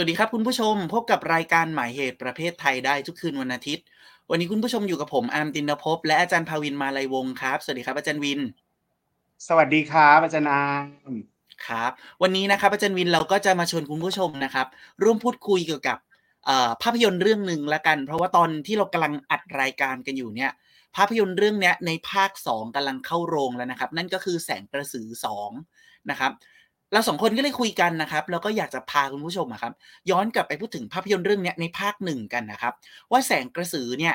วัสดีครับคุณผู้ชมพบกับรายการหมายเหตุประเภทไทยได้ทุกคืนวันอาทิตย์ วันนี้คุณผู้ชมอยู่กับผมอาร์มตินภพและอาจารย์ภาวินมาลัยวงศ์ครับ สวัสดีครับอาจารย์วิน สวัสดีครับอาจารย์อามครับวันนี้นะครับอาจารย์วินเราก็จะมาชวนคุณผู้ชมนะครับ ร่วมพูดคุยเกี่ยวกับเอ่อภาพยนตร์เรื่องหนึ่งละกัน เพราะว่าตอนที่เรากำลังอัดรายการกันอยู่เนี่ย ภาพยนตร์เรื่องเนี้ยในภาค 2กำลังเข้าโรงแล้วนะครับ นั่นก็คือแสงกระสือ2นะครับ เราสองคนก็เลยคุยกันนะครับ แล้วก็อยากจะพาคุณผู้ชมครับ ย้อนกลับไปพูดถึงภาพยนตร์เรื่องนี้ในภาคหนึ่งกันนะครับ ว่าแสงกระสือเนี่ย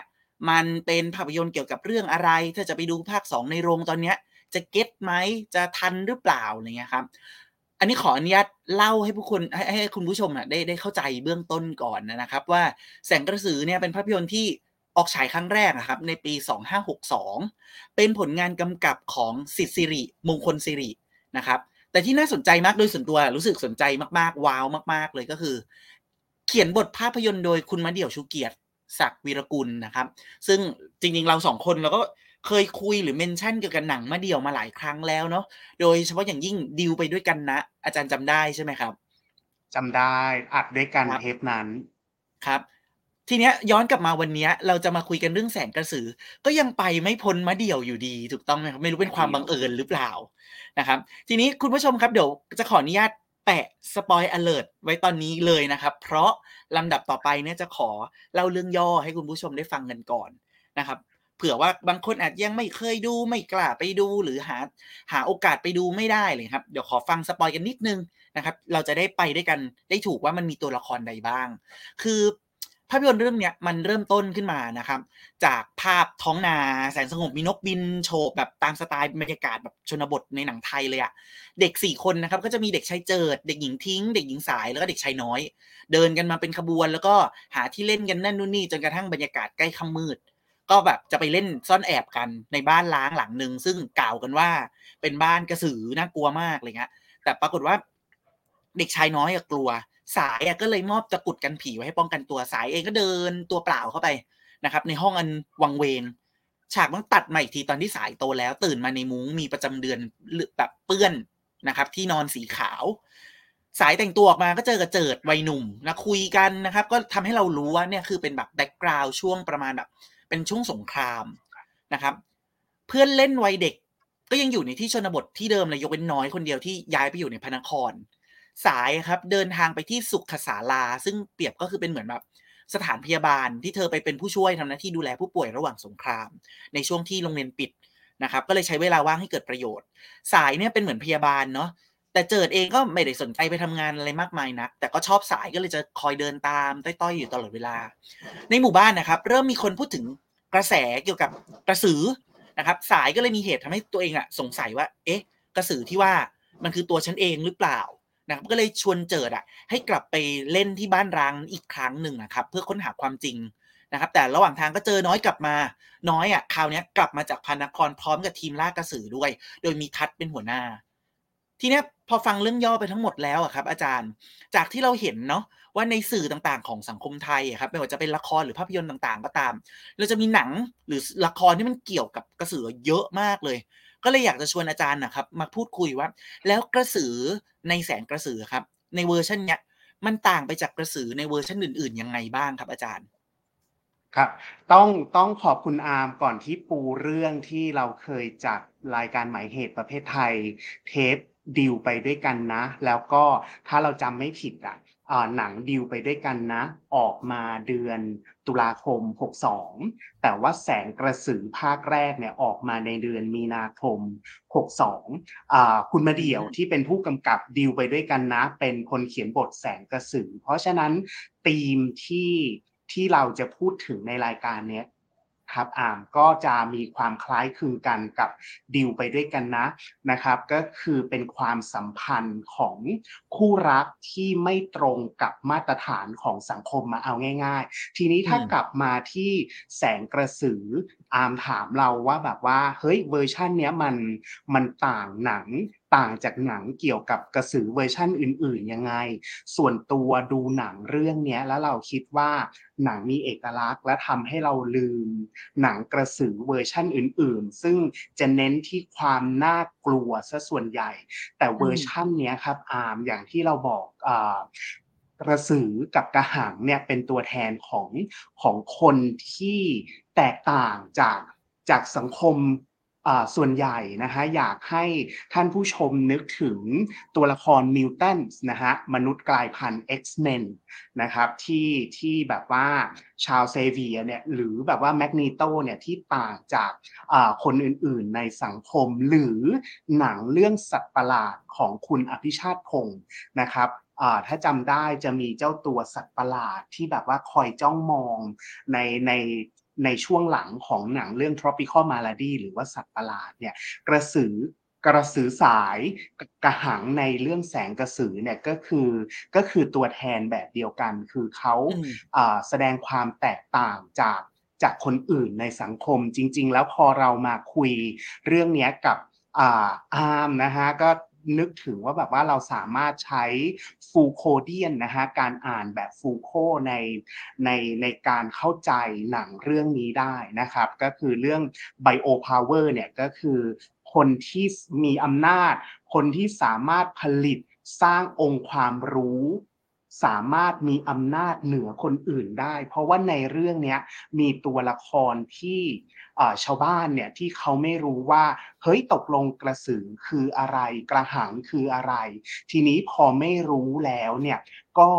มันเป็นภาพยนตร์เกี่ยวกับเรื่องอะไร ถ้าจะไปดูภาค 2 ในโรงตอนเนี้ย จะเก็ตไหมจะทันหรือเปล่าอะไรเงี้ยครับ อันนี้ขออนุญาตเล่าให้ผู้คนให้ให้คุณผู้ชมอะได้ได้เข้าใจเบื้องต้นก่อนนะครับ ว่าแสงกระสือเนี่ยเป็นภาพยนตร์ที่ออกฉายครั้งแรกนะครับในปี 2562 เป็นผลงานกำกับของสิทธิสิริมงคลสิรินะครับ แต่ที่น่าสนใจมากโดยส่วนตัวรู้สึกสนใจมากๆ ว้าวมาก ๆ เลยก็คือ เขียนบทภาพยนตร์โดยคุณมะเดี่ยวชูเกียรติศักดิ์วีรกุลนะครับ ซึ่งจริง ๆ เราสองคนเราก็เคยคุยหรือเมนชั่นเกี่ยวกับหนังมาเดี่ยวมาหลายครั้งแล้วเนาะโดยเฉพาะอย่างยิ่งดิวไปด้วยกันนะ อาจารย์จำได้ใช่ไหมครับจำได้อัดด้วยกันครับเทปนั้นครับ ทีเนี้ยย้อนกลับมาวันเนี้ยเราจะมาคุยกันเรื่องแสงกระสือ ก็ยังไปไม่พ้นมะเดี่ยวอยู่ดี ถูกต้องไหมครับไม่รู้เป็นความบังเอิญหรือเปล่า นะครับ ทีนี้คุณผู้ชมครับเดี๋ยวจะขออนุญาตแปะสปอยอเล t ไว้ตอนนี้เลยนะครับ เพราะลำดับต่อไปเนี่ยจะขอเล่าเรื่องย่อให้คุณผู้ชมได้ฟังกันก่อนนะครับเผื่อว่าบางคนอาจยังไม่เคยดูไม่กล้าไปดูหรือหาหาโอกาสไปดูไม่ได้เลยครับ เดี๋ยวขอฟัง spoil กันนิดนึงนะครับ เราจะได้ไปด้วยกันได้ถูกว่ามันมีตัวละครใดบ้าง คือ ภาพยนตร์เรื่องเนี้ยมันเริ่มต้นขึ้นมานะครับ จากภาพท้องนาแสนสงบมีนกบินโฉบแบบตามสไตล์บรรยากาศแบบชนบทในหนังไทยเลยอะเด็กสี่คนนะครับก็จะมีเด็กชายเจิด เด็กหญิงทิ้ง เด็กหญิงสายแล้วก็เด็กชายน้อย เดินกันมาเป็นขบวนแล้วก็หาที่เล่นกันนั่นนู่นนี่จนกระทั่งบรรยากาศใกล้ค่ำมืด ก็แบบจะไปเล่นซ่อนแอบกันในบ้านล้างหลังหนึ่งซึ่งกล่าวกันว่าเป็นบ้านกระสือน่ากลัวมากอะไรเงี้ยแต่ปรากฏว่าเด็กชายน้อยอะกลัว สายก็เลยมอบตะกุดกันผีไว้ให้ป้องกันตัวสายเองก็เดินตัวเปล่าเข้าไปนะครับ ในห้องอันวังเวง ฉากมันตัดมาอีกทีตอนที่สายโตแล้ว ตื่นมาในมุ้งมีประจำเดือนแบบเปื้อนนะครับ ที่นอนสีขาว สายแต่งตัวออกมาก็เจอกับเจิดวัยหนุ่มนะคุยกันนะครับ ก็ทำให้เรารู้ว่าเนี่ยคือเป็นแบบแบ็กกราวช่วงประมาณแบบ เป็นช่วงสงครามนะครับ เพื่อนเล่นวัยเด็กก็ยังอยู่ในที่ชนบทที่เดิมเลยยกเว้นน้อยคนเดียวที่ย้ายไปอยู่ในพระนคร สายครับ เดินทางไปที่สุขศาลา ซึ่งเปรียบก็คือเป็นเหมือนแบบสถานพยาบาลที่เธอไปเป็นผู้ช่วยทำหน้าที่ดูแลผู้ป่วยระหว่างสงคราม ในช่วงที่โรงเรียนปิดนะครับ ก็เลยใช้เวลาว่างให้เกิดประโยชน์ สายเนี่ยเป็นเหมือนพยาบาลเนาะแต่เจิดเองก็ไม่ได้สนใจไปทำงานอะไรมากมายนักแต่ก็ชอบสายก็เลยจะคอยเดินตามต้อยๆอยู่ตลอดเวลา ในหมู่บ้านนะครับ เริ่มมีคนพูดถึงกระแสเกี่ยวกับกระสือนะครับ สายก็เลยมีเหตุทำให้ตัวเองอะสงสัยว่า เอ๊ะ กระสือที่ว่ามันคือตัวฉันเองหรือเปล่า นะครับก็เลยชวนเจิดอะให้กลับไปเล่นที่บ้านร้างอีกครั้งหนึ่งนะครับเพื่อค้นหาความจริงนะครับแต่ระหว่างทางก็เจอน้อยกลับมา น้อยอะคราวนี้กลับมาจากพานครพร้อมกับทีมล่ากระสือด้วย โดยมีทัดเป็นหัวหน้า ทีเนี้ยพอฟังเรื่องย่อไปทั้งหมดแล้วอะครับ อาจารย์จากที่เราเห็นเนาะว่าในสื่อต่างๆ ของสังคมไทยอะครับไม่ว่าจะเป็นละครหรือภาพยนตร์ต่างๆ ก็ตาม เราจะมีหนังหรือละครที่มันเกี่ยวกับกระสือเยอะมากเลย ก็เลยอยากจะชวนอาจารย์นะครับ มาพูดคุยว่า แล้วกระสือในแสงกระสือครับ ในเวอร์ชันเนี้ยมันต่างไปจากกระสือในเวอร์ชันอื่นๆยังไงบ้างครับอาจารย์ครับต้องต้องขอบคุณอาร์มก่อนที่ปูเรื่องที่เราเคยจัดรายการหมายเหตุประเภทไทย เทปดิวไปด้วยกันนะ แล้วก็ถ้าเราจำไม่ผิดอะอ่า หนังดิวไปด้วยกันนะ ออกมาเดือนตุลาคม 62 แต่ว่าแสงกระสือภาคแรกเนี่ยออกมาในเดือนมีนาคม 62อ่าคุณมาเดี่ยวที่เป็นผู้กำกับดิวไปด้วยกันนะ เป็นคนเขียนบทแสงกระสือ เพราะฉะนั้นธีมที่ที่เราจะพูดถึงในรายการเนี้ย ครับอ่ามก็จะมีความคล้ายคลึงกันกับดิวไปด้วยกันนะนะครับก็คือเป็นความสัมพันธ์ของคู่รักที่ไม่ตรงกับมาตรฐานของสังคมมาเอาง่าย ๆ ทีนี้ถ้ากลับมาที่แสงกระสืออามถามเราว่าแบบว่าเฮ้ยเวอร์ชันเนี้ยมันมันต่างหนัง ต่างจากหนังเกี่ยวกับกระสือเวอร์ชั่นอื่นๆยังไง ส่วนตัวดูหนังเรื่องนี้แล้วเราคิดว่าหนังมีเอกลักษณ์ และทำให้เราลืม หนังกระสือเวอร์ชั่นอื่น ๆ ซึ่งจะเน้นที่ความน่ากลัวซะส่วนใหญ่ แต่เวอร์ชั่นนี้ครับอาร์มอย่างที่เราบอกกระสือกับกระหังเนี่ยเป็นตัวแทนของของคนที่แตกต่างจากจากสังคม ส่วนใหญ่นะฮะอยากให้ท่านผู้ชมนึกถึงตัวละคร mutant นะฮะมนุษย์กลายพันธุ์ X-Men นะครับที่ที่แบบว่าชาวเซเวียเนี่ยหรือแบบว่าแมกนีโตเนี่ยที่ต่างจากคนอื่นๆในสังคม หรือหนังเรื่องสัตว์ประหลาดของคุณอภิชาติพงศ์นะครับถ้าจำได้จะมีเจ้าตัวสัตว์ประหลาดที่แบบว่าคอยจ้องมองในใน ในช่วงหลังของหนังเรื่อง tropical malady หรือว่าสัตว์ประหลาดเนี่ยกระสือกระสือสายกระหังในเรื่องแสงกระสือเนี่ยก็คือก็คือตัวแทนแบบเดียวกัน คือเขาแสดงความแตกต่างจากจากคนอื่นในสังคมจริง ๆ แล้วพอเรามาคุยเรื่องนี้กับอาร์มนะฮะก็ นึกถึงว่าแบบว่าเราสามารถใช้ฟูโคเดียนนะฮะการอ่านแบบฟูโคในในในการเข้าใจหนังเรื่องนี้ได้นะครับ ก็คือเรื่องไบโอพาวเวอร์เนี่ยก็คือคนที่มีอำนาจ คนที่สามารถผลิตสร้างองค์ความรู้ สามารถมีอำนาจเหนือคนอื่นได้ เพราะว่าในเรื่องนี้มีตัวละครที่ชาวบ้านเนี่ยที่เขาไม่รู้ว่าเฮ้ยตกลงกระสือคืออะไร กระหังคืออะไร ทีนี้พอไม่รู้แล้วเนี่ยก็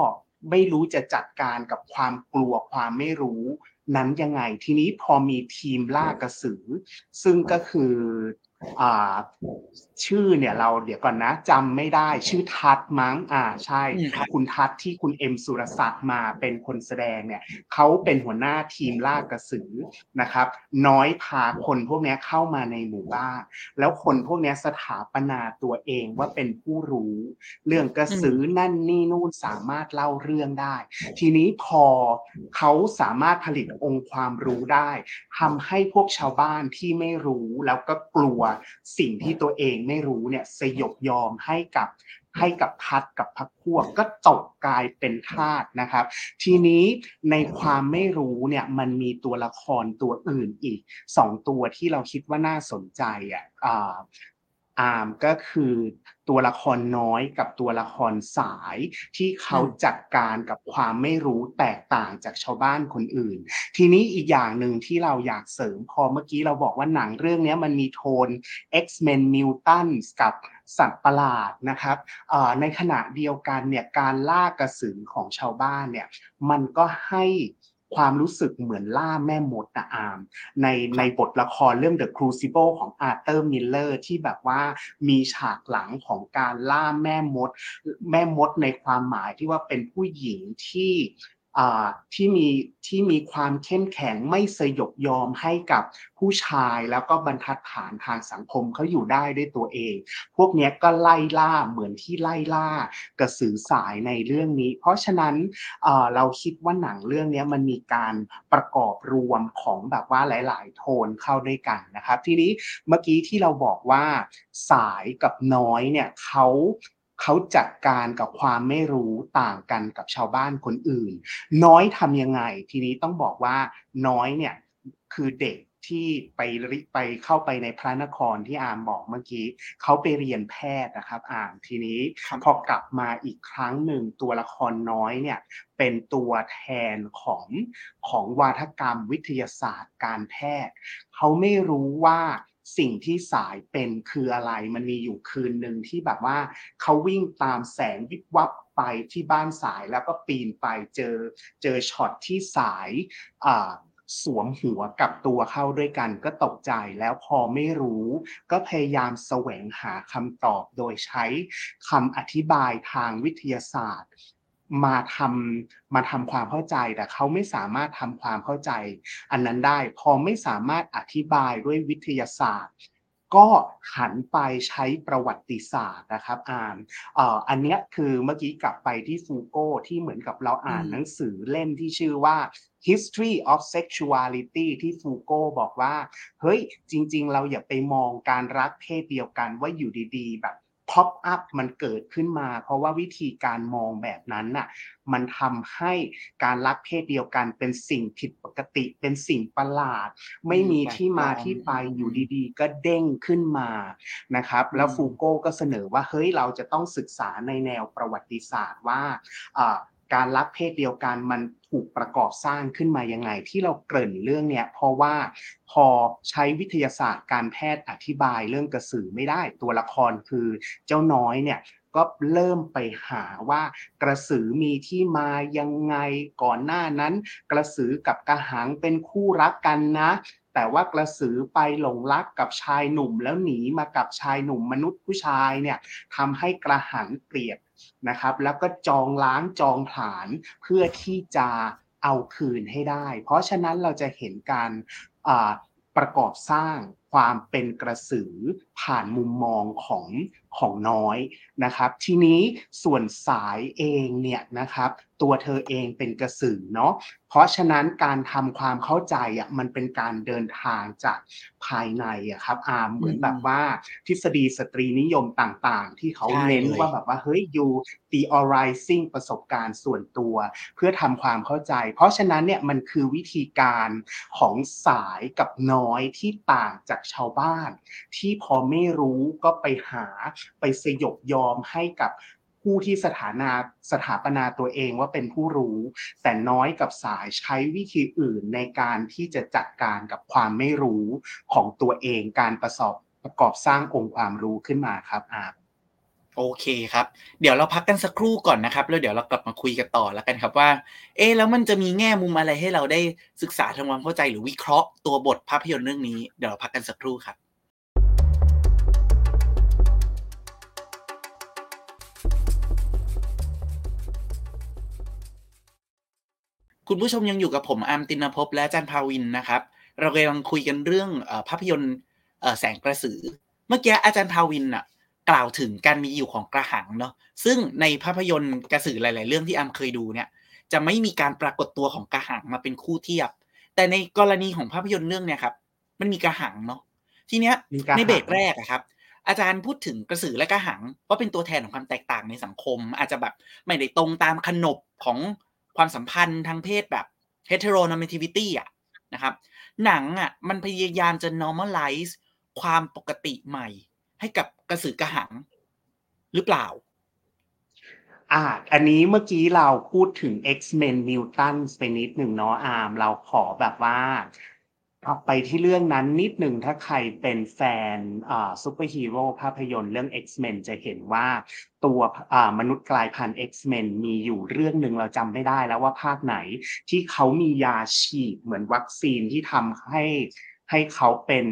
ไม่รู้จะจัดการกับความกลัวความไม่รู้นั้นยังไง ทีนี้พอมีทีมล่ากระสือ ซึ่งก็คือชื่อเนี่ยเราเดี๋ยวก่อนนะจำไม่ได้ชื่อทัศมั้งอ่าใช่คุณทัศที่คุณเอ็มสุรศักดิ์มาเป็นคนแสดงเนี่ยเขาเป็นหัวหน้าทีมล่ากระสือนะครับ น้อยพาคนพวกนี้เข้ามาในหมู่บ้านแล้วคนพวกนี้สถาปนาตัวเองว่าเป็นผู้รู้ เรื่องกระสือนั่นนี่นู่นสามารถเล่าเรื่องได้ ทีนี้พอเขาสามารถผลิตองค์ความรู้ได้ทำให้พวกชาวบ้านที่ไม่รู้แล้วก็กลัวสิ่งที่ตัวเองไม่รู้เนี่ยสยบยอมให้กับให้กับพัดกับพักพวกก็ตกกลายเป็นทาสนะครับ ทีนี้ในความไม่รู้เนี่ยมันมีตัวละครตัวอื่นอีกสองตัวที่เราคิดว่าน่าสนใจอะ อาร์มก็คือตัวละครน้อยกับตัวละครสาย ที่เขาจัดการกับความไม่รู้แตกต่างจากชาวบ้านคนอื่น ทีนี้อีกอย่างหนึ่งที่เราอยากเสริมพอเมื่อกี้เราบอกว่าหนังเรื่องนี้มันมีโทน X-Men Mutants กับสัตว์ประหลาดนะครับในขณะเดียวกันเนี่ยการล่ากระสือของชาวบ้านเนี่ยมันก็ให้ ความรู้สึกเหมือนล่าแม่มดนะอาร์มในในบทละครเรื่อง The Crucible ของอาร์เธอร์มิลเลอร์ที่แบบว่ามีฉากหลังของการล่าแม่มด แม่มดในความหมายที่ว่าเป็นผู้หญิงที่ ที่มีที่มีความเข้มแข็งไม่สยบยอมให้กับผู้ชายแล้วก็บรรทัดฐานทางสังคมเขาอยู่ได้ด้วยตัวเอง พวกนี้ก็ไล่ล่าเหมือนที่ไล่ล่ากระสือสายในเรื่องนี้ เพราะฉะนั้นเราคิดว่าหนังเรื่องนี้มันมีการประกอบรวมของแบบว่าหลาย ๆ โทนเข้าด้วยกันนะครับ ทีนี้เมื่อกี้ที่เราบอกว่าสายกับน้อยเนี่ยเขา เขาจัดการกับความไม่รู้ต่างกันกับชาวบ้านคนอื่น น้อยทำยังไง ทีนี้ต้องบอกว่าน้อยเนี่ยคือเด็กที่ไปไปเข้าไปในพระนครที่อามบอกเมื่อกี้เขาไปเรียนแพทย์นะครับอ่านทีนี้พอกลับมาอีกครั้งหนึ่งตัวละครน้อยเนี่ยเป็นตัวแทนของของวาทกรรมวิทยาศาสตร์การแพทย์เขาไม่รู้ว่า สิ่งที่สายเป็นคืออะไร มันมีอยู่คืนหนึ่งที่แบบว่าเขาวิ่งตามแสงวิบวับไปที่บ้านสายแล้วก็ปีนไปเจอเจอช็อตที่สายสวมหัวกับตัวเข้าด้วยกันก็ตกใจแล้วพอไม่รู้ ก็พยายามแสวงหาคำตอบโดยใช้คำอธิบายทางวิทยาศาสตร์ มาทำมาทำความเข้าใจแต่เขาไม่สามารถทำความเข้าใจ อันนั้นได้พอไม่สามารถอธิบายด้วยวิทยาศาสตร์ ก็หันไปใช้ประวัติศาสตร์นะครับอ่านอันนี้คือเมื่อกี้กลับไปที่ฟูโกที่เหมือนกับเราอ่านหนังสือเล่มที่ชื่อว่า history of sexuality ที่ฟูโกบอกว่า เฮ้ย จริง ๆ เราอย่าไปมองการรักเพศเดียวกันว่าอยู่ดี ๆ แบบ pop up มันเกิดขึ้นมา เพราะว่าวิธีการมองแบบนั้นน่ะมันทำให้การรักเพศเดียวกันเป็นสิ่งผิดปกติเป็นสิ่งประหลาด ไม่มีที่มาที่ไปอยู่ดีๆ ก็เด้งขึ้นมานะครับ แล้วฟูโก้ก็เสนอว่าเฮ้ยเราจะต้องศึกษาในแนวประวัติศาสตร์ว่าการรักเพศเดียวกันมันถูกประกอบสร้างขึ้นมายังไง ที่เราเกริ่นเรื่องเนี้ยเพราะว่าพอใช้วิทยาศาสตร์การแพทย์อธิบายเรื่องกระสือไม่ได้ตัวละครคือเจ้าน้อยเนี่ยก็เริ่มไปหาว่ากระสือมีที่มายังไงก่อนหน้านั้น กระสือกับกระหังเป็นคู่รักกันนะ แต่ว่ากระสือไปหลงรักกับชายหนุ่มแล้วหนีมากับชายหนุ่มมนุษย์ผู้ชายเนี่ยทำให้กระหังเกลียด นะครับ แล้วก็จองล้างจองผลาญเพื่อที่จะเอาคืนให้ได้ เพราะฉะนั้นเราจะเห็นการประกอบสร้างความเป็นกระสือผ่านมุมมองของของน้อยนะครับ ทีนี้ส่วนสายเองเนี่ยนะครับ ตัวเธอเองเป็นกระสือเนาะเพราะฉะนั้นการทำความเข้าใจอะมันเป็นการเดินทางจากภายในอะครับอาร์มเหมือนแบบว่าทฤษฎีสตรีนิยมต่างๆ ที่เขาเน้นว่าแบบว่าเฮ้ยอยู่ theorizing ประสบการณ์ส่วนตัว เพื่อทำความเข้าใจ เพราะฉะนั้นเนี่ยมันคือวิธีการของสายกับน้อยที่ต่างจากชาวบ้าน ที่พอไม่รู้ก็ไปหาไปสยบยอมให้กับผู้ที่สถานาสถาปนาตัวเองว่าเป็นผู้รู้ แต่น้อยกับสายใช้วิธีอื่นในการที่จะจัดการกับความไม่รู้ของตัวเองการประสอบประกอบสร้างองค์ความรู้ขึ้นมาครับอา โอเคครับ เดี๋ยวเราพักกันสักครู่ก่อนนะครับ แล้วเดี๋ยวเรากลับมาคุยกันต่อแล้วกันครับว่า เอ๊แล้วมันจะมีแง่มุมอะไรให้เราได้ศึกษาทำความเข้าใจหรือวิเคราะห์ตัวบทภาพยนตร์เรื่องนี้ เดี๋ยวเราพักกันสักครู่ครับคุณผู้ชมยังอยู่กับผมอาร์มตินภพและจารย์ภาวินนะครับ เรากำลังคุยกันเรื่องภาพยนตร์แสงกระสือ เมื่อกี้อาจารย์ภาวินอะ กล่าวถึงการมีอยู่ของกระหังเนาะซึ่งในภาพยนตร์กระสือหลาย ๆ เรื่องที่อาร์มเคยดูเนี่ย จะไม่มีการปรากฏตัวของกระหังมาเป็นคู่เทียบ แต่ในกรณีของภาพยนตร์เรื่องเนี่ยครับ มันมีกระหังเนาะทีเนี้ยในเบรกแรกอะครับ อาจารย์พูดถึงกระสือและกระหังว่าเป็นตัวแทนของความแตกต่างในสังคม อาจจะแบบไม่ได้ตรงตามขนบของความสัมพันธ์ทางเพศแบบ heteronormativity อะนะครับ หนังอะมันพยายามจะ normalize ความปกติใหม่ให้กับ กระสือกระหัง หรือเปล่า อ่า อันนี้เมื่อกี้เราพูดถึง X-Men Mutant ไปนิดหนึ่งเนาะอาร์มเราขอแบบว่าออกไปที่เรื่องนั้นนิดหนึ่งถ้าใครเป็นแฟนซูเปอร์ฮีโร่ภาพยนตร์เรื่อง X-Men จะเห็นว่าตัวมนุษย์กลายพันธุ์ X-Men มีอยู่เรื่องหนึ่งเราจำไม่ได้แล้วว่าภาคไหน ที่เขามียาฉีดเหมือนวัคซีนที่ทำให้ให้เขาเป็น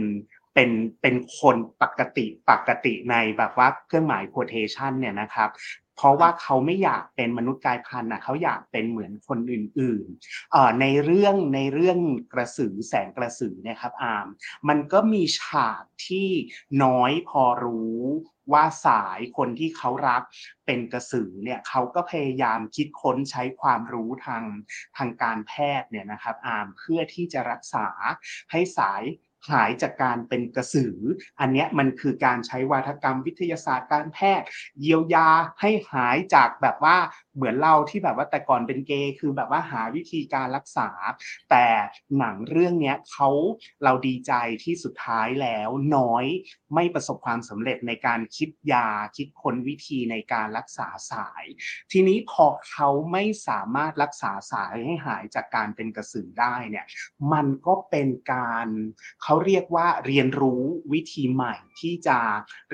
เป็นเป็นคนปกติปกติในแบบว่าเครื่องหมาย quotation เนี่ยนะครับเพราะว่าเขาไม่อยากเป็นมนุษย์กายพันธุ์นะเขาอยากเป็นเหมือนคนอื่นๆในเรื่องในเรื่องกระสือแสงกระสือนี่ยครับอาร์มมันก็มีฉากที่น้อยพอรู้ว่าสายคนที่เขารักเป็นกระสือเนี่ยเขาก็พยายามคิดค้นใช้ความรู้ทางทางการแพทย์เนี่ยนะครับอาร์มเพื่อที่จะรักษาให้สาย หายจากการเป็นกระสือ อันนี้มันคือการใช้วาทกรรมวิทยาศาสตร์การแพทย์ เยียวยาให้หายจากแบบว่าเหมือนเราที่แบบว่าแต่ก่อนเป็นเกย์คือแบบว่าหาวิธีการรักษา แต่หนังเรื่องนี้เขาเราดีใจที่สุดท้ายแล้วน้อยไม่ประสบความสำเร็จในการคิดยาคิดค้นวิธีในการรักษาสาย ทีนี้พอเขาไม่สามารถรักษาสายให้หายจากการเป็นกระสือได้เนี่ยมันก็เป็นการเขาเรียกว่าเรียนรู้วิธีใหม่ที่จะ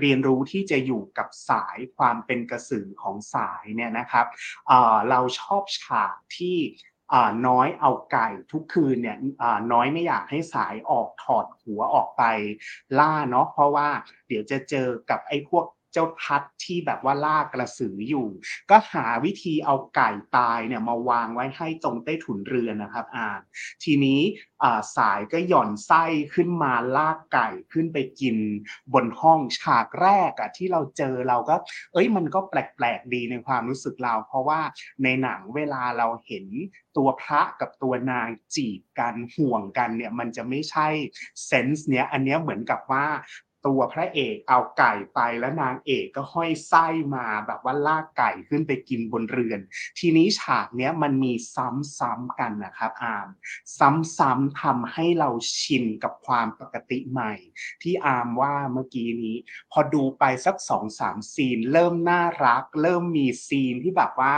เรียนรู้ที่จะอยู่กับสายความเป็นกระสือของสายเนี่ยนะครับเราชอบฉากที่น้อยเอาไก่ทุกคืนเนี่ยน้อยไม่อยากให้สายออกถอดหัวออกไปล่าเนาะเพราะว่าเดี๋ยวจะเจอกับไอ้พวก เจ้าทัดที่แบบว่าล่ากระสืออยู่ ก็หาวิธีเอาไก่ตายเนี่ยมาวางไว้ให้ตรงใต้ถุนเรือนนะครับอ่าทีนี้สายก็หย่อนไส้ขึ้นมาลากไก่ขึ้นไปกินบนห้องฉากแรกอะที่เราเจอเราก็ เอ้ยมันก็แปลกๆดีในความรู้สึกเรา เพราะว่าในหนังเวลาเราเห็นตัวพระกับตัวนางจีบกันห่วงกันเนี่ยมันจะไม่ใช่เซนส์เนี้ยอันเนี้ยเหมือนกับว่า ตัวพระเอกเอาไก่ไปแล้วนางเอกก็ห้อยไส้มาแบบว่าลากไก่ขึ้นไปกินบนเรือน ทีนี้ฉากเนี้ยมันมีซ้ำๆกันนะครับอามซ้ำๆทำให้เราชินกับความปกติใหม่ ที่อามว่าเมื่อกี้นี้ พอดูไปสักสองสามซีน เริ่มน่ารัก เริ่มมีซีนที่แบบว่า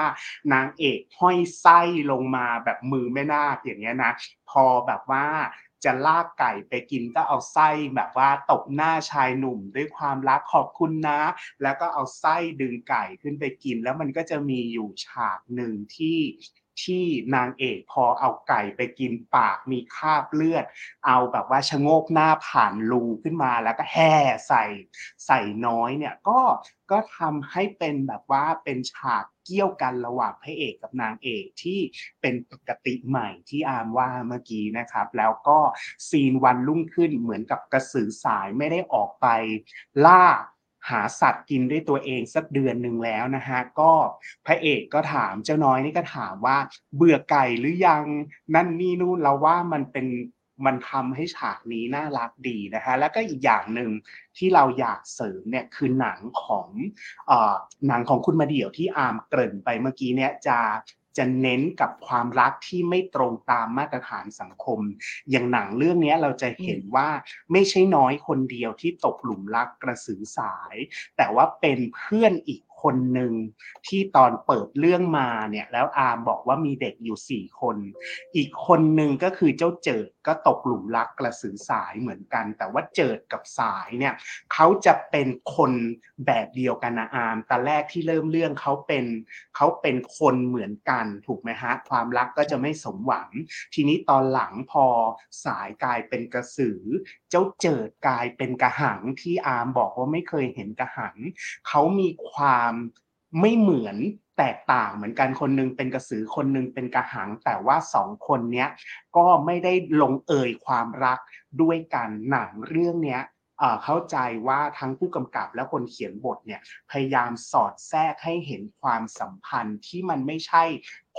นางเอกห้อยไส้ลงมาแบบมือแม่นาคอย่างเงี้ยนะพอแบบว่า จะลากไก่ไปกินก็เอาไส้แบบว่าตบหน้าชายหนุ่มด้วยความรักขอบคุณนะ แล้วก็เอาไส้ดึงไก่ขึ้นไปกิน แล้วมันก็จะมีอยู่ฉากหนึ่งที่ ที่นางเอกพอเอาไก่ไปกินปากมีคราบเลือด เอาแบบว่าชะโงกหน้าผ่านรูขึ้นมาแล้วก็แห่ใส่ใส่น้อยเนี่ยก็ก็ทำให้เป็นแบบว่าเป็นฉากเกี่ยวกันระหว่างพระเอกกับนางเอกที่เป็นปกติใหม่ที่อามว่าเมื่อกี้นะครับ แล้วก็ซีนวันรุ่งขึ้นเหมือนกับกระสือสายไม่ได้ออกไปล่า หาสัตว์กินด้วยตัวเองสักเดือนหนึ่งแล้วนะฮะก็พระเอกก็ถามเจ้าน้อยนี่ก็ถามว่าเบื่อไก่หรือยังนั่นนี่นู่นเราว่ามันเป็นมันทำให้ฉากนี้น่ารักดีนะฮะแล้วก็อีกอย่างหนึ่งที่เราอยากเสริมเนี่ยคือหนังของเอ่อหนังของคุณมาเดี่ยวที่อามเกริ่นไปเมื่อกี้เนี่ยจะ จะเน้นกับความรักที่ไม่ตรงตามมาตรฐานสังคม อย่างหนังเรื่องนี้เราจะเห็นว่าไม่ใช่น้อยคนเดียวที่ตกหลุมรักกระสือสาย แต่ว่าเป็นเพื่อนอีก คนหนึ่งที่ตอนเปิดเรื่องมาเนี่ย แล้วอาร์มบอกว่ามีเด็กอยู่สี่คน อีกคนหนึ่งก็คือเจ้าเจิดก็ตกหลุมรักกระสือสายเหมือนกัน แต่ว่าเจิดกับสายเนี่ยเขาจะเป็นคนแบบเดียวกันนะอาร์มแต่แรกที่เริ่มเรื่องเขาเป็นเขาเป็นคนเหมือนกันถูกไหมฮะความรักก็จะไม่สมหวัง ทีนี้ตอนหลังพอสายกลายเป็นกระสือ เจ้าเจิดกลายเป็นกระหังที่อาร์มบอกว่าไม่เคยเห็นกระหังเขามีความไม่เหมือนแตกต่างเหมือนกันคนนึงเป็นกระสือคนนึงเป็นกระหัง แต่ว่าสองคนเนี้ยก็ไม่ได้ลงเอยความรักด้วยกันหนังเรื่องเนี้ย เอ่อเข้าใจว่าทั้งผู้กำกับและคนเขียนบทเนี่ยพยายามสอดแทรกให้เห็นความสัมพันธ์ที่มันไม่ใช่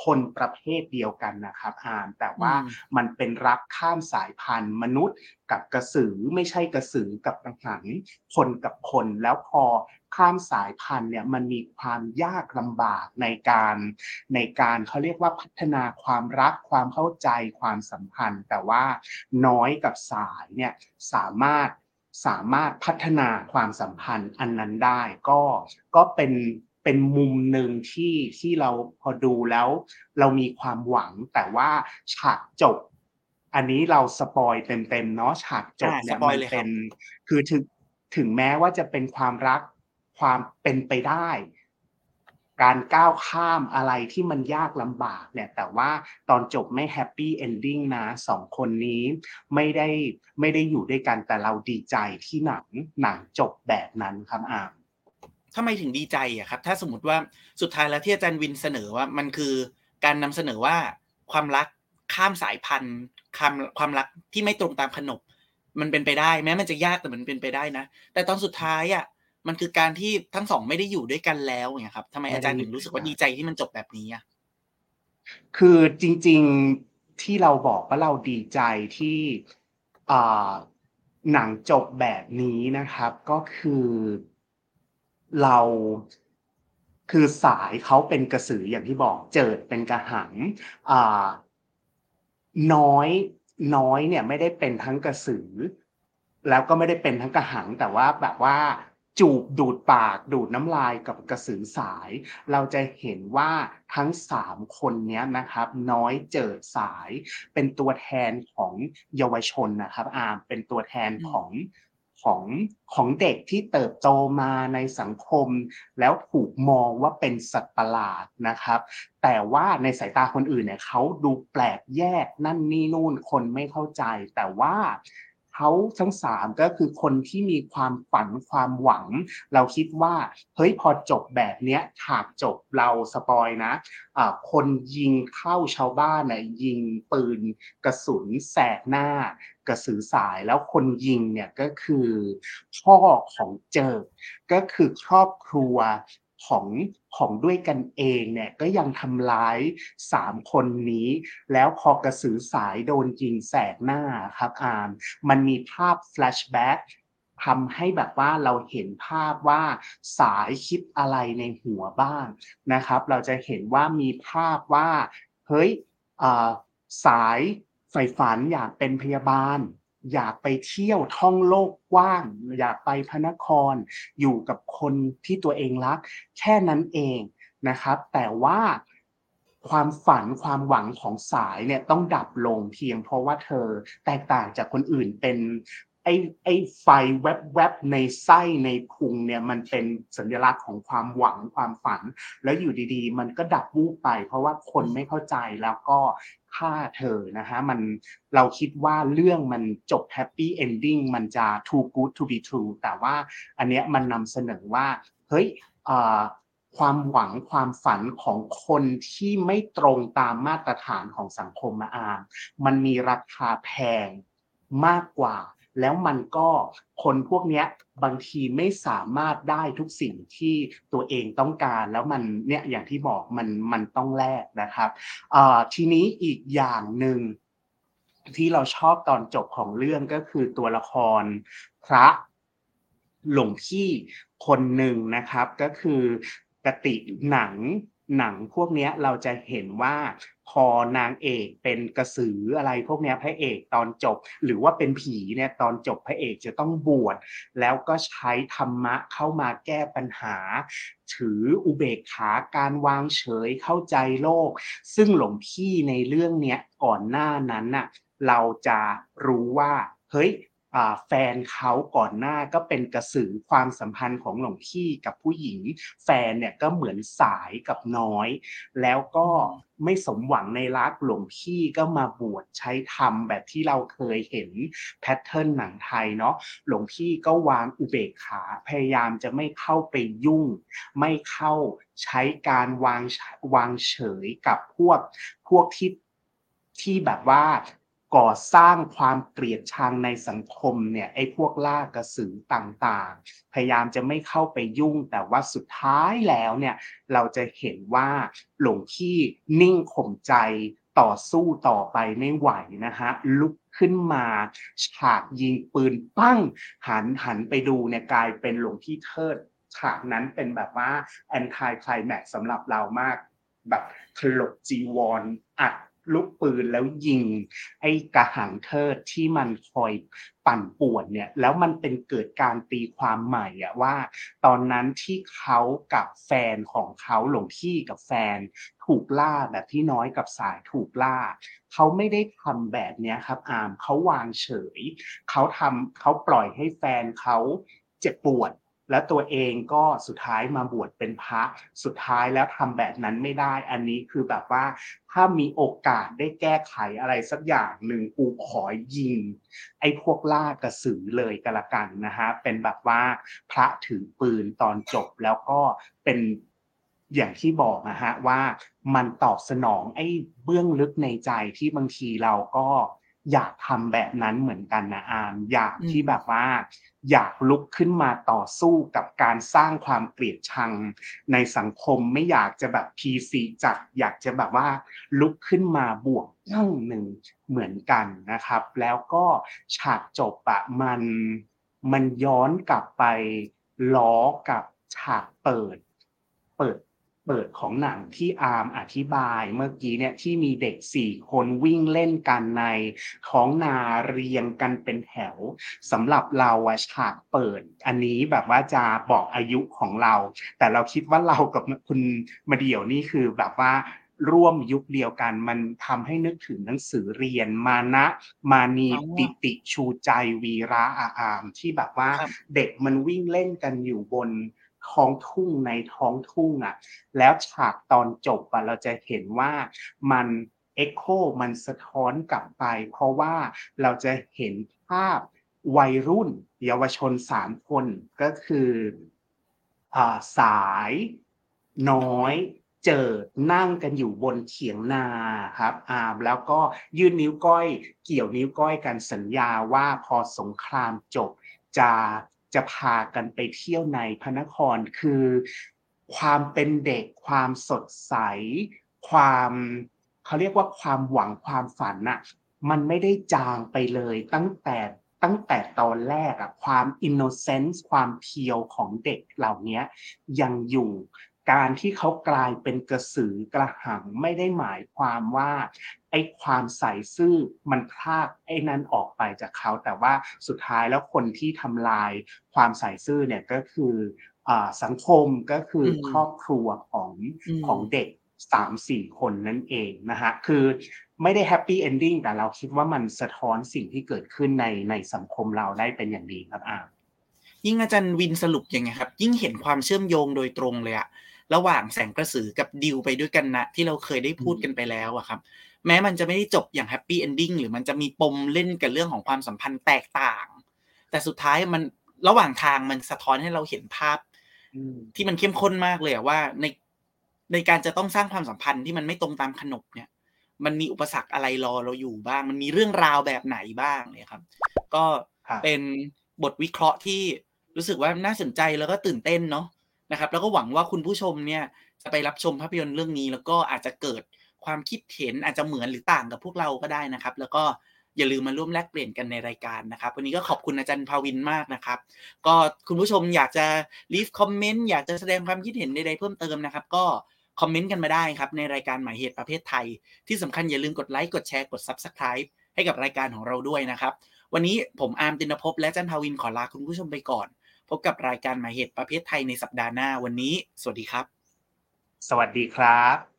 คนประเภทเดียวกันนะครับอามแต่ว่าอืมมันเป็นรักข้ามสายพันธุ์ มนุษย์กับกระสือไม่ใช่กระสือกับกระหังคนกับคนแล้วพอข้ามสายพันธุ์เนี่ยมันมีความยากลำบากในการในการเขาเรียกว่าพัฒนาความรักความเข้าใจความสัมพันธ์ แต่ว่าน้อยกับสายเนี่ยสามารถ สามารถพัฒนาความสัมพันธ์อันนั้นได้ ก็ก็เป็นเป็นมุมหนึ่งที่ที่เราพอดูแล้ว เรามีความหวังแต่ว่าฉากจบ อันนี้เรา spoil เต็มๆเนาะฉากจบอ่าเนี่ย spoil มันเลยครับเป็นคือถึงถึงแม้ว่าจะเป็นความรักความเป็นไปได้ การก้าวข้ามอะไรที่มันยากลำบากเนี่ยแต่ว่าตอนจบไม่ happy ending นะสองคนนี้ไม่ได้ไม่ได้อยู่ด้วยกันแต่เราดีใจที่หนังหนังจบแบบนั้นครับอาร์มทำไมถึงดีใจอะครับ ถ้าสมมติว่าสุดท้ายแล้วที่อาจารย์วินเสนอว่ามันคือการนำเสนอว่าความรักข้ามสายพันธุ์ความความรักที่ไม่ตรงตามขนบ มันเป็นไปได้ แม้มันจะยากแต่มันเป็นไปได้นะ แต่ตอนสุดท้ายอะ มันคือการที่ทั้งสองไม่ได้อยู่ด้วยกันแล้วเนี่ยครับทำไมอาจารย์ถึงรู้สึกว่าดีใจที่มันจบแบบนี้อะคือจริง ๆที่เราบอกว่าเราดีใจที่อ่าหนังจบแบบนี้นะครับ ก็คือเราคือสายเขาเป็นกระสืออย่างที่บอกเจิดเป็นกระหังอ่าน้อยน้อยเนี่ยไม่ได้เป็นทั้งกระสือ แล้วก็ไม่ได้เป็นทั้งกระหังแต่ว่าแบบว่า จูบดูดปากดูดน้ำลายกับกระสือสาย เราจะเห็นว่าทั้งสามคนนี้นะครับ น้อยเจิดสาย เป็นตัวแทนของเยาวชนนะครับอามเป็นตัวแทนของของของเด็กที่เติบโตมาในสังคม แล้วถูกมองว่าเป็นสัตว์ประหลาดนะครับ แต่ว่าในสายตาคนอื่นเนี่ยเขาดูแปลกแยกนั่นนี่นู่นคนไม่เข้าใจ แต่ว่า เขาทั้งสามก็คือคนที่มีความฝันความหวัง เราคิดว่าเฮ้ยพอจบแบบเนี้ยฉากจบเราสปอยนะคนยิงเข้าชาวบ้านน่ะยิงปืนกระสุนแสกหน้ากระสือสายแล้วคนยิงเนี่ยก็คือพ่อของเจิดก็คือครอบครัว ของของด้วยกันเองเนี่ยก็ยังทำร้ายสามคนนี้ แล้วพอกระสือสายโดนยิงแสกหน้าครับอามมันมีภาพแฟลชแบ็กทำให้แบบว่าเราเห็นภาพว่าสายคิดอะไรในหัวบ้างนะครับ เราจะเห็นว่ามีภาพว่าเฮ้ยสายใฝ่ฝันอยากเป็นพยาบาล อยากไปเที่ยวท่องโลกกว้าง อยากไปพระนคร อยู่กับคนที่ตัวเองรัก แค่นั้นเองนะครับ แต่ว่าความฝันความหวังของสายเนี่ยต้องดับลงเพียงเพราะว่าเธอแตกต่างจากคนอื่นเป็น ไอ้ไอ้ไฟแวบๆในไส้ในพุงเนี่ยมันเป็นสัญลักษณ์ของความหวังความฝัน แล้วอยู่ดีๆ มันก็ดับวูบไป เพราะว่าคนไม่เข้าใจแล้วก็ฆ่าเธอนะฮะมันเราคิดว่าเรื่องมันจบ happy ending มันจะ too good to be true แต่ว่าอันเนี้ยมันนำเสนอว่าเฮ้ยความหวังความฝันของคนที่ไม่ตรงตามมาตรฐานของสังคมนะอาร์มมันมีราคาแพงมากกว่า แล้วมันก็คนพวกนี้บางทีไม่สามารถได้ทุกสิ่งที่ตัวเองต้องการ แล้วมันเนี่ยอย่างที่บอกมันมันต้องแลกนะครับทีนี้อีกอย่างหนึ่งที่เราชอบตอนจบของเรื่องก็คือตัวละครพระหลวงพี่คนหนึ่งนะครับ ก็คือกติหนังหนังพวกนี้เราจะเห็นว่า พอนางเอกเป็นกระสืออะไรพวกนี้พระเอกตอนจบ หรือว่าเป็นผีเนี่ยตอนจบพระเอกจะต้องบวชแล้วก็ใช้ธรรมะเข้ามาแก้ปัญหา ถืออุเบกขาการวางเฉยเข้าใจโลก ซึ่งหลวงพี่ในเรื่องเนี้ยก่อนหน้านั้นน่ะเราจะรู้ว่าเฮ้ย แฟนเขาก่อนหน้าก็เป็นกระสือความสัมพันธ์ของหลวงพี่กับผู้หญิง แฟนเนี่ยก็เหมือนสายกับน้อย แล้วก็ไม่สมหวังในรักหลวงพี่ก็มาบวชใช้ธรรมแบบที่เราเคยเห็นแพทเทิร์นหนังไทยเนาะหลวงพี่ก็วางอุเบกขาพยายามจะไม่เข้าไปยุ่ง ไม่เข้าใช้การวางวางเฉยกับพวกพวกที่ที่แบบว่า ก่อสร้างความเกลียดชังในสังคมเนี่ยไอ้พวกล่ากระสือต่างๆ พยายามจะไม่เข้าไปยุ่งแต่ว่าสุดท้ายแล้วเนี่ยเราจะเห็นว่าหลวงพี่นิ่งข่มใจต่อสู้ต่อไปไม่ไหวนะฮะลุกขึ้นมาฉากยิงปืนปั้งหันหันไปดูเนี่ยกลายเป็นหลวงพี่เทิดฉากนั้นเป็นแบบว่าแอนทายไคลแม็กสำหรับเรามาก แบบถลกจีวรอัด ลูกปืนแล้วยิง ไอ้กระหังเทิดที่มันคอยปั่นป่วนเนี่ยแล้วมันเป็นเกิดการตีความใหม่อะว่า ตอนนั้นที่เขากับแฟนของเขาหลงพี่กับแฟน ถูกล่าแบบที่น้อยกับสายถูกล่า เขาไม่ได้ทำแบบนี้ครับอามเขาวางเฉย เขาทำเขาปล่อยให้แฟนเขาเจ็บปวด แล้วตัวเองก็สุดท้ายมาบวชเป็นพระสุดท้ายแล้วทำแบบนั้นไม่ได้ อันนี้คือแบบว่าถ้ามีโอกาสได้แก้ไขอะไรสักอย่างหนึ่งกูขอยิง ไอ้พวกล่ากระสือเลยก็แล้วกันนะฮะเป็นแบบว่าพระถือปืนตอนจบแล้วก็เป็นอย่างที่บอกนะฮะว่ามันตอบสนองไอ้เบื้องลึกในใจที่บางทีเราก็ อยากทำแบบนั้นเหมือนกันนะอามอยากที่แบบว่า อยากลุกขึ้นมาต่อสู้กับการสร้างความเกลียดชังในสังคมไม่อยากจะแบบพีซีจัดอยากจะแบบว่า ลุกขึ้นมาบวกยั่งหนึ่งเหมือนกันนะครับ แล้วก็ฉากจบอะมันมันย้อนกลับไปล้อกับฉากเปิด เปิด เปิดของหนังที่อาร์มอธิบายเมื่อกี้เนี่ยที่มีเด็กสี่คนวิ่งเล่นกันในท้องนาเรียงกันเป็นแถวสำหรับเราอะฉากเปิด อันนี้แบบว่าจะบอกอายุของเรา แต่เราคิดว่าเรากับคุณมาเดี่ยวนี่คือแบบว่าร่วมยุคเดียวกันมันทำให้นึกถึงหนังสือเรียนมานะมานีปิติชูใจวีระอาอามที่แบบว่าเด็กมันวิ่งเล่นกันอยู่บน ท้องทุ่งในท้องทุ่งอะแล้วฉากตอนจบอะเราจะเห็นว่ามันเอ็กโคมันสะท้อนกลับไป เพราะว่าเราจะเห็นภาพวัยรุ่นเยาวชนสามคนก็คืออสายน้อยเจอนั่งกันอยู่บนเขียงนาครับอ่าแล้วก็ยื่นนิ้วก้อย เกี่ยวนิ้วก้อยกันสัญญาว่าพอสงครามจบจะ จะพากันไปเที่ยวในพระนครคือ ความเป็นเด็ก ความสดใส ความเขาเรียกว่าความหวังความฝันน่ะมันไม่ได้จางไปเลยตั้งแต่ตั้งแต่ตอนแรกอะความอินโนเซนส์ความเพียวของเด็กเหล่านี้ยยังอยู่ การที่เขากลายเป็นกระสือกระหังไม่ได้หมายความว่าไอ้ความใส่ซื่อมันพรากไอ้นั้นออกไปจากเขา แต่ว่าสุดท้ายแล้วคนที่ทำลายความใส่ซื่อเนี่ยก็คืออาสังคมก็คืออมครอบครัวของอืมของเด็กสามสี่คนนั่นเองนะฮะคือไม่ได้ happy ending แต่เราคิดว่ามันสะท้อนสิ่งที่เกิดขึ้นในในสังคมเราได้เป็นอย่างดีครับอามยิ่งอาจารย์วินสรุปยังไงครับ ยิ่งเห็นความเชื่อมโยงโดยตรงเลยอะ ระหว่างแสงกระสือกับดิวไปด้วยกันนะที่เราเคยได้พูดกันไปแล้วอะครับ แม้มันจะไม่ได้จบอย่าง happy ending หรือมันจะมีปมเล่นกับเรื่องของความสัมพันธ์แตกต่าง แต่สุดท้ายมันระหว่างทางมันสะท้อนให้เราเห็นภาพอืมที่มันเข้มข้นมากเลยอะว่าในในการจะต้องสร้างความสัมพันธ์ที่มันไม่ตรงตามขนบเนี่ย มันมีอุปสรรคอะไรรอเราอยู่บ้าง มันมีเรื่องราวแบบไหนบ้างเนี่ยครับ ก็ครับเป็นบทวิเคราะห์ที่รู้สึกว่าน่าสนใจแล้วก็ตื่นเต้นเนาะ นะครับ แล้วก็หวังว่าคุณผู้ชมเนี่ยจะไปรับชมภาพยนตร์เรื่องนี้ แล้วก็อาจจะเกิดความคิดเห็นอาจจะเหมือนหรือต่างกับพวกเราก็ได้นะครับ แล้วก็อย่าลืมมาร่วมแลกเปลี่ยนกันในรายการนะครับ วันนี้ก็ขอบคุณอาจารย์ภาวินมากนะครับ ก็คุณผู้ชมอยากจะ leave comment อยากจะแสดงความคิดเห็นใดๆเพิ่มเติมนะครับ ก็คอมเมนต์กันมาได้ครับในรายการหมายเหตุประเพทไทย ที่สำคัญอย่าลืมกดไลค์กดแชร์กด subscribe ให้กับรายการของเราด้วยนะครับ วันนี้ผมอาร์มตินภพและอาจารย์ทาวินขอลาคุณผู้ชมไปก่อน พบกับรายการหมายเหตุประเพทไทยในสัปดาห์หน้าวันนี้ สวัสดีครับ สวัสดีครับ